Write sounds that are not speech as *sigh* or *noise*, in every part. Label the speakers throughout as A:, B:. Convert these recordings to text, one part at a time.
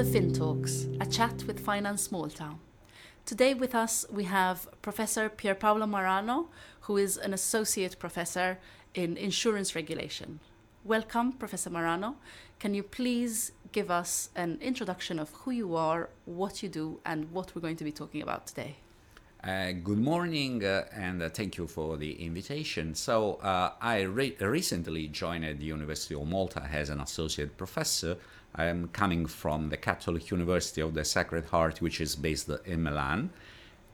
A: the Fin Talks, a chat with Finance Malta. Today with us we have Professor Pierpaolo Marano, who is an associate professor in insurance regulation. Welcome, Professor Marano. Can you please give us an introduction of who you are, what you do, and what we're going to be talking about today?
B: Uh, good morning uh, and uh, thank you for the invitation. So, uh, I re- recently joined the University of Malta as an associate professor. I am coming from the Catholic University of the Sacred Heart, which is based in Milan.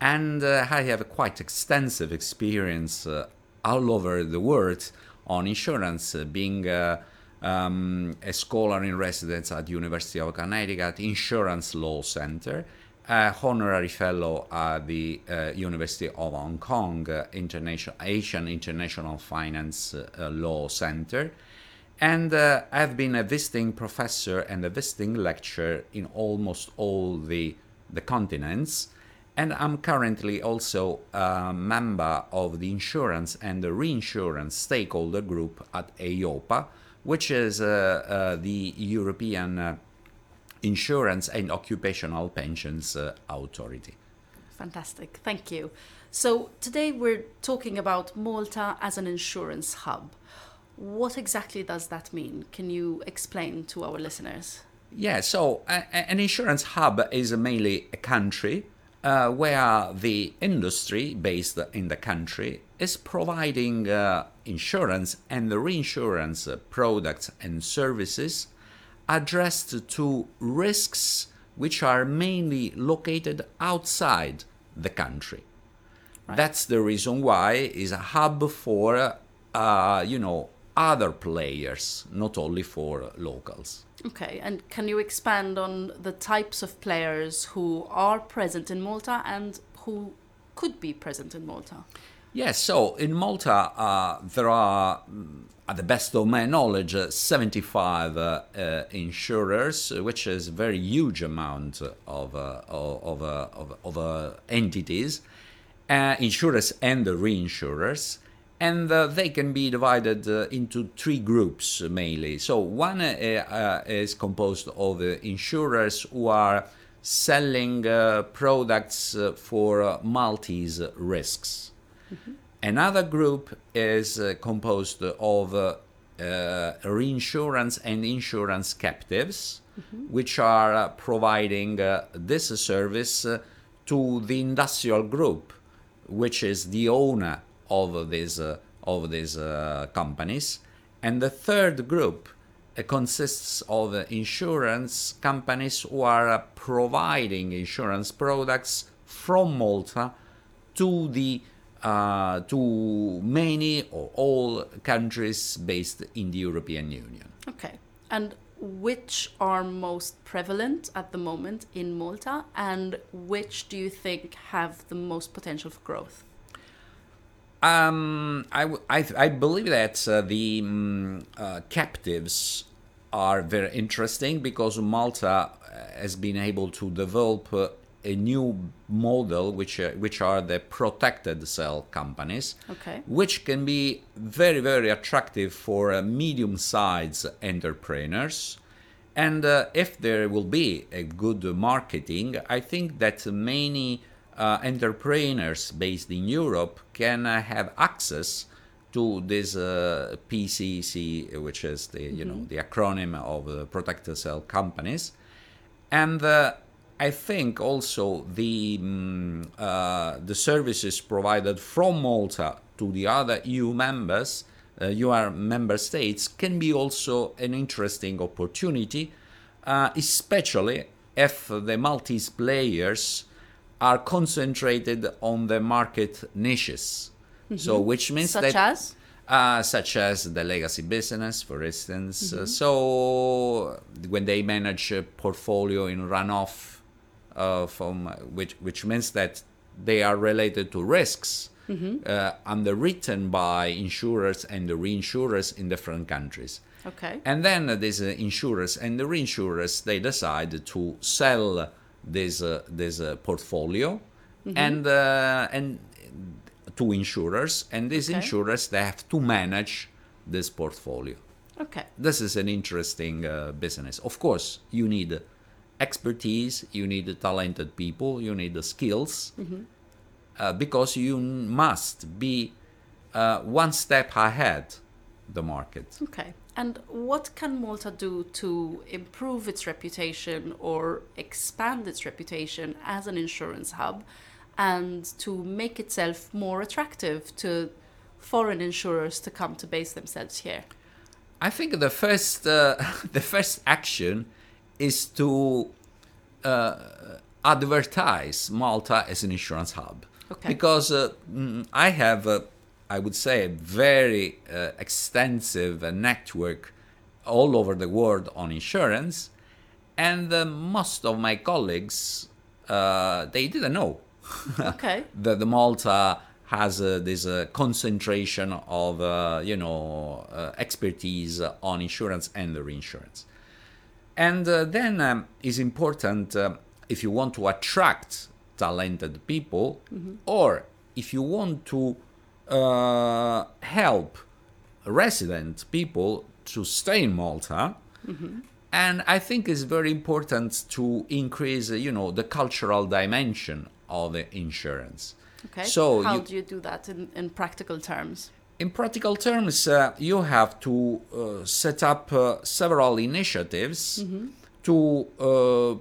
B: And uh, I have a quite extensive experience uh, all over the world on insurance, being um, a scholar in residence at the University of Connecticut Insurance Law Center uh, honorary fellow at the uh, University of Hong Kong uh, International Asian International Finance uh, Law Center, and I've been a visiting professor and a visiting lecturer in almost all the the continents. And I'm currently also a member of the insurance and the reinsurance stakeholder group at EIOPA, which is the European Insurance and Occupational Pensions uh, Authority.
A: Fantastic, thank you. So, today we're talking about Malta as an insurance hub. What exactly does that mean? Can you explain to our listeners?
B: Yeah, so uh, an insurance hub is mainly a country uh, where the industry based in the country is providing uh, insurance and reinsurance products and services addressed to risks which are mainly located outside the country. Right. That's the reason why it's a hub for, uh, you know, other players, not only for locals.
A: Okay, and can you expand on the types of players who are present in Malta and who could be present in Malta?
B: Yes, so in Malta, uh, there are mm, at the best of my knowledge, uh, 75 uh, uh, insurers, which is a very huge amount of, uh, of, uh, of, of uh, entities, insurers and the reinsurers. And they can be divided into three groups mainly. So, one is composed of insurers who are selling products for Maltese risks. Mm-hmm. Another group is uh, composed of uh, uh, reinsurance and insurance captives, mm-hmm. which are providing this service to the industrial group, which is the owner of these of these companies. And the third group consists of insurance companies who are providing insurance products from Malta to the uh, to many or all countries based in the European Union.
A: Okay. And which are most prevalent at the moment in Malta and which do you think have the most potential for growth?
B: Um, I, I, I believe that uh, the um, uh, captives are very interesting because Malta uh, has been able to develop uh, a new model, which uh, which are the protected cell companies,
A: okay.
B: which can be very very attractive for uh, medium-sized entrepreneurs. And uh, if there will be a good marketing, I think that many uh, entrepreneurs based in Europe can uh, have access to this uh, PCC, which is the mm-hmm. you know mm-hmm. the acronym of protected cell companies, and I think also the um, uh, the services provided from Malta to the other EU members, uh, EU member states, can be also an interesting opportunity, uh, especially if the Maltese players are concentrated on the market niches. Mm-hmm. So, which means
A: such
B: that
A: as
B: uh, such as the legacy business, for instance. Mm-hmm. Uh, so when they manage a portfolio in runoff from which which means that they are related to risks mm-hmm. uh, underwritten by insurers and the reinsurers in different countries.
A: Okay.
B: And then uh, these uh, insurers and the reinsurers they decide to sell this uh, this uh, portfolio mm-hmm. and and to insurers and these okay. insurers they have to manage this portfolio.
A: Okay.
B: This is an interesting business. Of course, you need expertise, you need the talented people, you need the skills, uh, because you must be uh, one step ahead the market.
A: Okay. And what can Malta do to improve its reputation or expand its reputation as an insurance hub and to make itself more attractive to foreign insurers to come to base themselves here?
B: I think the first uh, *laughs* the first action is to uh, advertise Malta as an insurance hub.
A: Okay.
B: Because uh, mm, I have, uh, I would say, a very uh, extensive uh, network all over the world on insurance, and uh, most of my colleagues uh, they didn't know *laughs*
A: Okay.
B: that the Malta has uh, this uh, concentration of uh, you know uh, expertise on insurance and the reinsurance. And uh, then um, is important uh, if you want to attract talented people, or if you want to uh, help resident people to stay in Malta. And I think it's very important to increase, uh, you know, the cultural dimension of the insurance.
A: Okay.
B: So
A: how
B: you-
A: do you do that in, in practical terms?
B: In practical terms, uh, you have to uh, set up uh, several initiatives to uh,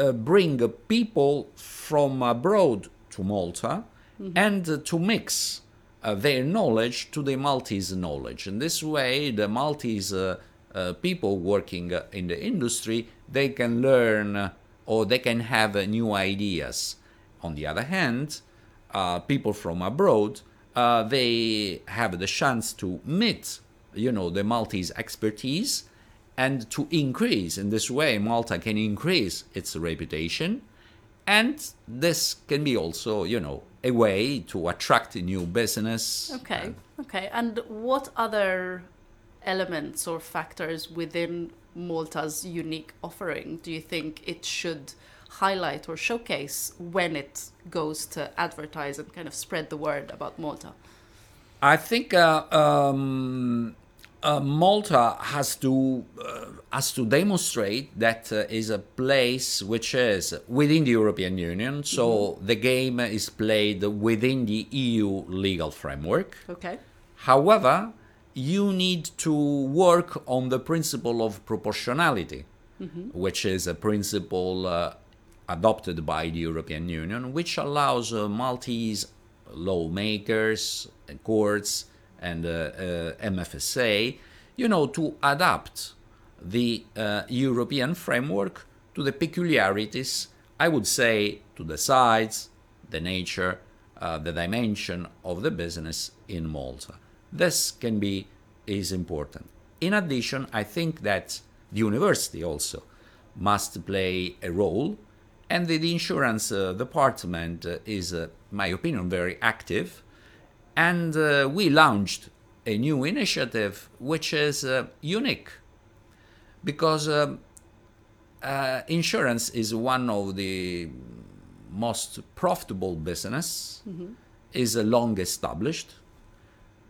B: uh, bring people from abroad to Malta and uh, to mix uh, their knowledge to the Maltese knowledge. In this way, the Maltese people working uh, in the industry they can learn or they can have uh, new ideas. On the other hand, uh, people from abroad uh, they have the chance to meet, you know, the Maltese expertise and to increase. In this way, Malta can increase its reputation, and this can be also, you know, a way to attract new business.
A: Okay. Okay. And what other elements or factors within Malta's unique offering do you think it should highlight or showcase when it goes to advertise and kind of spread the word about Malta?
B: I think uh, um, uh, Malta has to uh, has to demonstrate that uh, is a place which is within the European Union. So the game is played within the EU legal framework.
A: Okay.
B: However, you need to work on the principle of proportionality, which is a principle uh, adopted by the European Union, which allows uh, Maltese lawmakers, and courts, and uh, uh, MFSA, you know, to adapt the uh, European framework to the peculiarities, I would say, to the size, the nature, uh, the dimension of the business in Malta. This can be is important. In addition, I think that the university also must play a role, and the, insurance uh, department uh, is, uh, my opinion, very active. And uh, we launched a new initiative which is uh, unique because um, uh, insurance is one of the most profitable business is uh, long established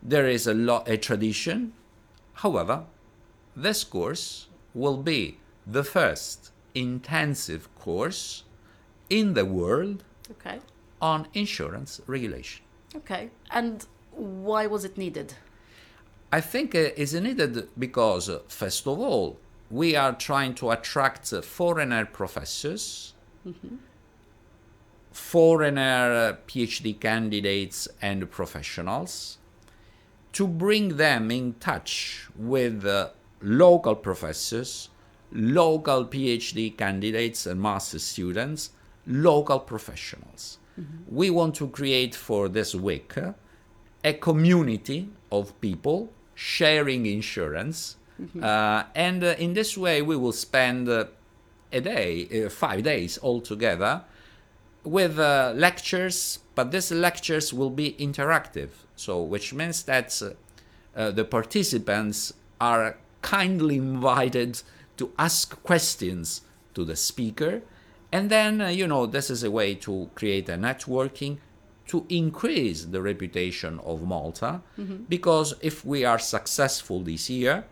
B: there is a lot a tradition however this course will be the first intensive course in the world
A: Okay.
B: on insurance regulation
A: Okay. And why was it needed?
B: I think uh, is needed because, uh, first of all, we are trying to attract uh, foreigner professors, foreigner uh, PhD candidates, and professionals to bring them in touch with uh, local professors, local PhD candidates and master students, local professionals. We want to create for this week uh, a community of people sharing insurance. Uh, and uh, in this way, we will spend uh, a day, uh, five days altogether, with uh, lectures, but these lectures will be interactive. So, which means that uh, uh, the participants are kindly invited to ask questions to the speaker. And then, uh, you know, this is a way to create a networking to increase the reputation of Malta. Because if we are successful this year,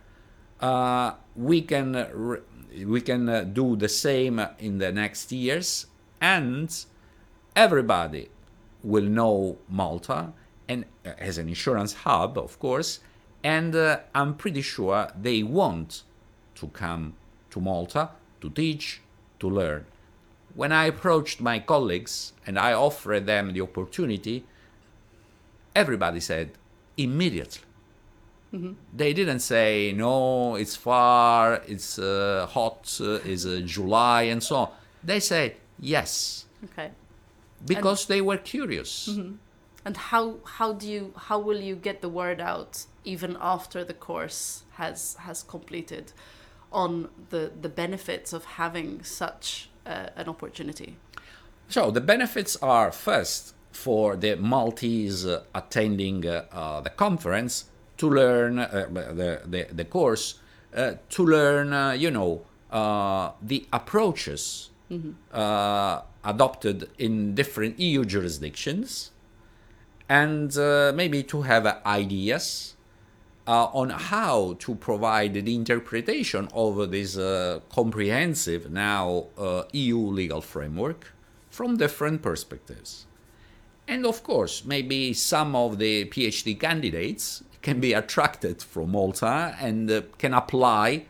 B: uh, we can re- we can uh, do the same in the next years, and everybody will know Malta and uh, as an insurance hub, of course. And uh, I'm pretty sure they want to come to Malta to teach, to learn. When I approached my colleagues and I offered them the opportunity, everybody said immediately. They didn't say no, it's far, it's uh, hot, uh, it's uh, July, and so on. They said yes
A: Okay.
B: Because they were curious.
A: And how how do you how will you get the word out even after the course has has completed on the the benefits of having such uh, an opportunity?
B: So the benefits are first for the Maltese uh, attending uh, uh, the conference to learn uh, the, the the course uh, to learn uh, you know uh, the approaches uh, adopted in different EU jurisdictions and uh, maybe to have ideas uh, on how to provide the interpretation of this uh, comprehensive now uh, EU legal framework from different perspectives. And of course, maybe some of the PhD candidates can be attracted from Malta and uh, can apply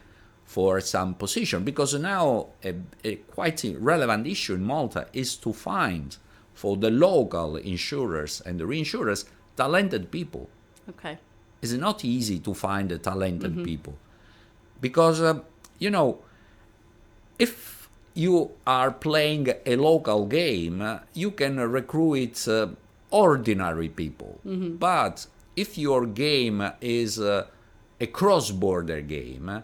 B: for some position because now a, a quite relevant issue in Malta is to find for the local insurers and the reinsurers talented people.
A: Okay.
B: it's not easy to find the talented people. Because uh, you know if you are playing a local game uh, you can recruit uh, ordinary people. But if your game is uh, a cross-border game uh,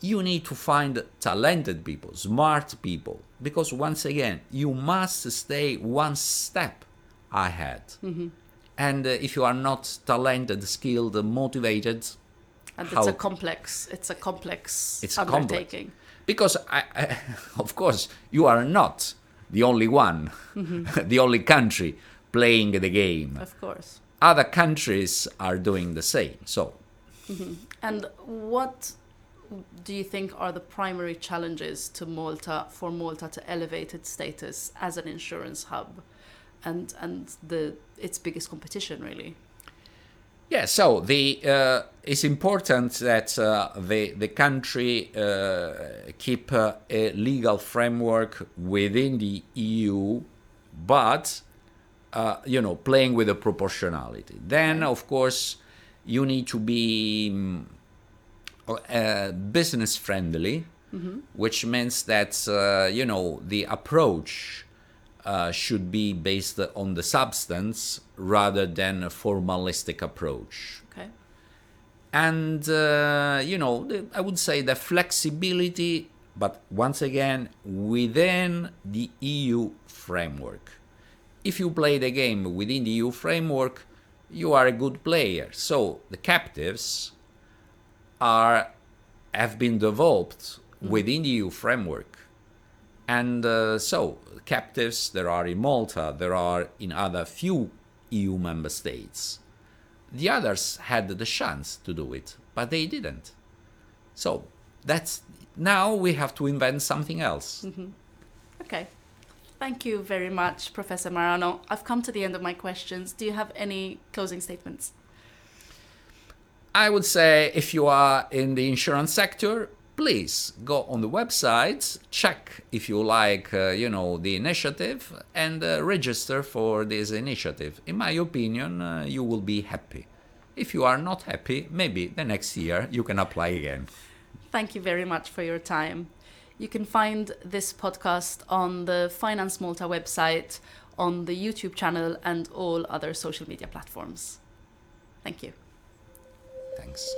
B: you need to find talented people smart people because once again you must stay one step ahead. Mm-hmm. And uh, if you are not talented skilled motivated
A: And it's a complex it's a complex
B: it's complex.
A: undertaking.
B: because I, I, *laughs* of course you are not the only one mm-hmm. *laughs* the only country playing the game.
A: Of course.
B: other countries are doing the same so. Mm-hmm.
A: And what do you think are the primary challenges to Malta for Malta to elevate its status as an insurance hub and and the its biggest competition really?
B: Yeah, so the uh, it's important that uh, the the country uh, keep uh, a legal framework within the EU, but uh, you know playing with the proportionality. Then, of course, you need to be mm, uh, business friendly, which means that uh, you know the approach uh, should be based on the substance rather than a formalistic approach.
A: Okay.
B: And uh, you know, the, I would say the flexibility, but once again within the EU framework. If you play the game within the EU framework, you are a good player. So the captives are have been developed within the EU framework. And uh, so, captives there are in Malta, there are in other few EU member states. The others had the chance to do it, but they didn't. So, that's now we have to invent something else.
A: Okay. Thank you very much, Professor Marano. I've come to the end of my questions. Do you have any closing statements?
B: I would say if you are in the insurance sector, please go on the website, check if you like, uh, you know, the initiative, and uh, register for this initiative. In my opinion, uh, you will be happy. If you are not happy, maybe the next year you can apply again.
A: Thank you very much for your time. You can find this podcast on the Finance Malta website, on the YouTube channel, and all other social media platforms. Thank you.
B: Thanks.